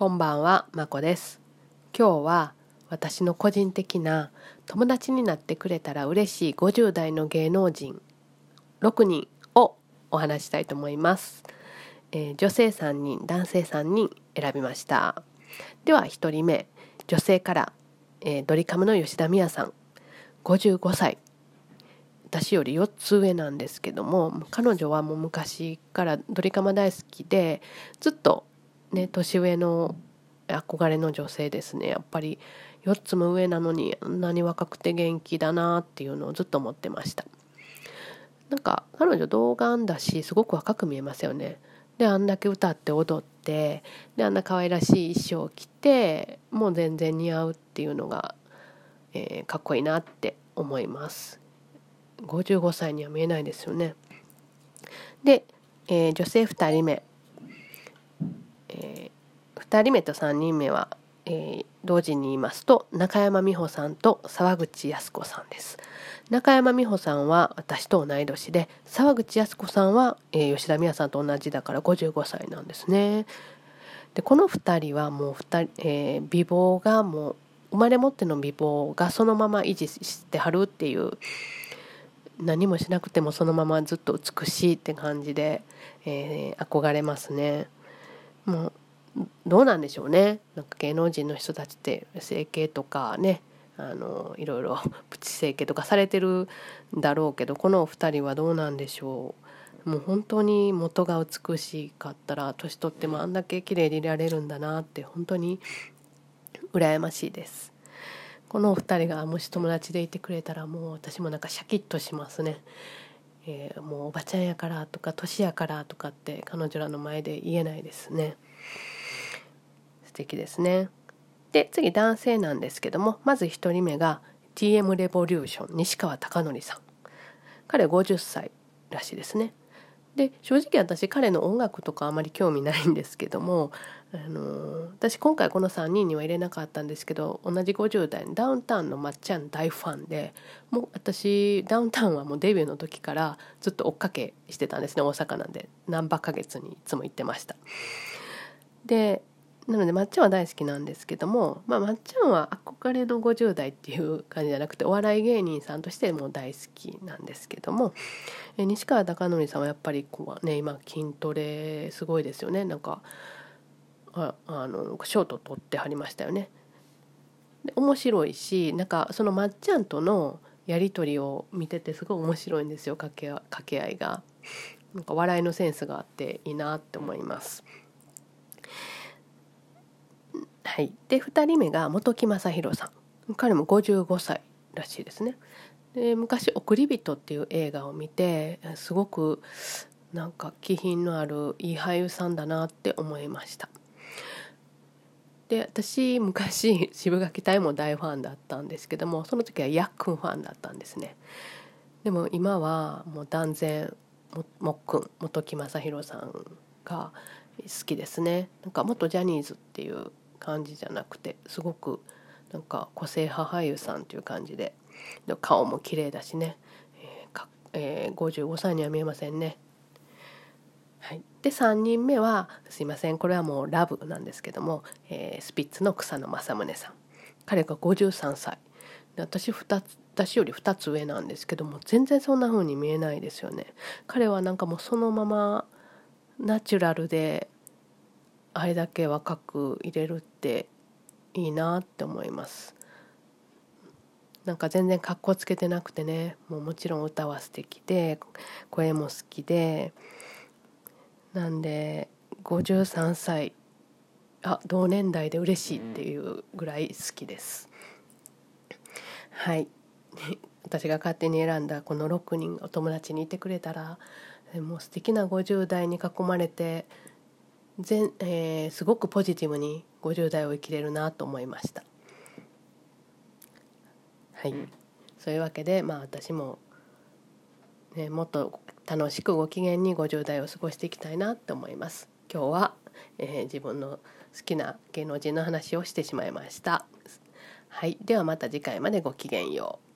こんばんは、まこです。今日は私の個人的な友達になってくれたら嬉しい50代の芸能人6人をお話したいと思います。えー女性3人、男性3人選びました。では1人目、女性から、えードリカムの吉田美也さん、55歳。私より4つ上なんですけども彼女はもう昔からドリカム大好きでずっとね年上の憧れの女性ですね。やっぱり4つも上なのにあんなに若くて元気だなっていうのをずっと思ってました。なんか彼女童顔だしすごく若く見えますよね。であんだけ歌って踊ってであんな可愛らしい衣装を着てもう全然似合うっていうのが、えーかっこいいなって思います。55歳には見えないですよね。で、えー女性2人目。え2人目と3人目は、えー同時に言いますと中山美穂さんと沢口靖子さんです中山美穂さんは私と同い年で沢口靖子さんは、えー吉田美也さんと同じだから55歳なんですねでこの2人はもう2人、えー美貌がもう生まれ持っての美貌がそのまま維持してはるっていう何もしなくてもそのままずっと美しいって感じで、えー憧れますね。もうどうなんでしょうねなんか芸能人の人たちって整形とかねあのいろいろプチ整形とかされてるんだろうけどこのお二人はどうなんでしょうもう本当に元が美しかったら年取ってもあんだけ綺麗でいられるんだなって本当に羨ましいです。このお二人がもし友達でいてくれたらもう私もなんかシャキッとしますね。えーもうおばちゃんやからとか年やからとかって彼女らの前で言えないですね。素敵ですね。で次男性なんですけどもまず1人目が TM レボリューション西川貴教さん彼50歳らしいですね。で正直私彼の音楽とかあまり興味ないんですけども、あの私今回この3人には入れなかったんですけど同じ50代のダウンタウンのまっちゃん大ファンでもう私ダウンタウンはもうデビューの時からずっと追っかけしてたんですね大阪なんで何ばか月にいつも行ってました。でなのでまっちゃんは大好きなんですけども、まあ、まっちゃんは憧れの50代っていう感じじゃなくてお笑い芸人さんとしても大好きなんですけどもえ西川貴教さんはやっぱりこうね今筋トレすごいですよねなんかああのショート取ってはりましたよね。で面白いしなんかそのまっちゃんとのやり取りを見ててすごい面白いんですよ掛け掛け合いが。なんか笑いのセンスがあっていいなって思います。はい、で2人目が本木雅弘さん彼も55歳らしいですね。で昔「送り人」っていう映画を見てすごくなんか気品のあるいい俳優さんだなって思いました。で私昔渋垣隊も大ファンだったんですけどもその時はヤックンファンだったんですね。でも今はもう断然ももっくん本木雅弘さんが好きですね。なんか元ジャニーズっていう感じじゃなくてすごくなんか個性派俳優さんという感じで顔も綺麗だしね、えーかえー55歳には見えませんね。はい、で3人目はすいませんこれはもうラブなんですけども、えースピッツの草野正宗さん。彼が53歳で私2つ私より2つ上なんですけども全然そんな風に見えないですよね。彼はなんかもうそのままナチュラルであれだけ若く入れるっていいなって思います。なんか全然かっこつけてなくてね。もうもちろん歌は素敵で声も好きで。なんで53歳あ同年代で嬉しいっていうぐらい好きです。はい。私が勝手に選んだこの6人お友達にいてくれたらもう素敵な50代に囲まれて全、えーすごくポジティブに50代を生きれるなと思いました。はい。そういうわけでまあ私も、ね、もっと楽しくご機嫌に50代を過ごしていきたいなと思います。今日は、えー自分の好きな芸能人の話をしてしまいました。はい。ではまた次回までごきげんよう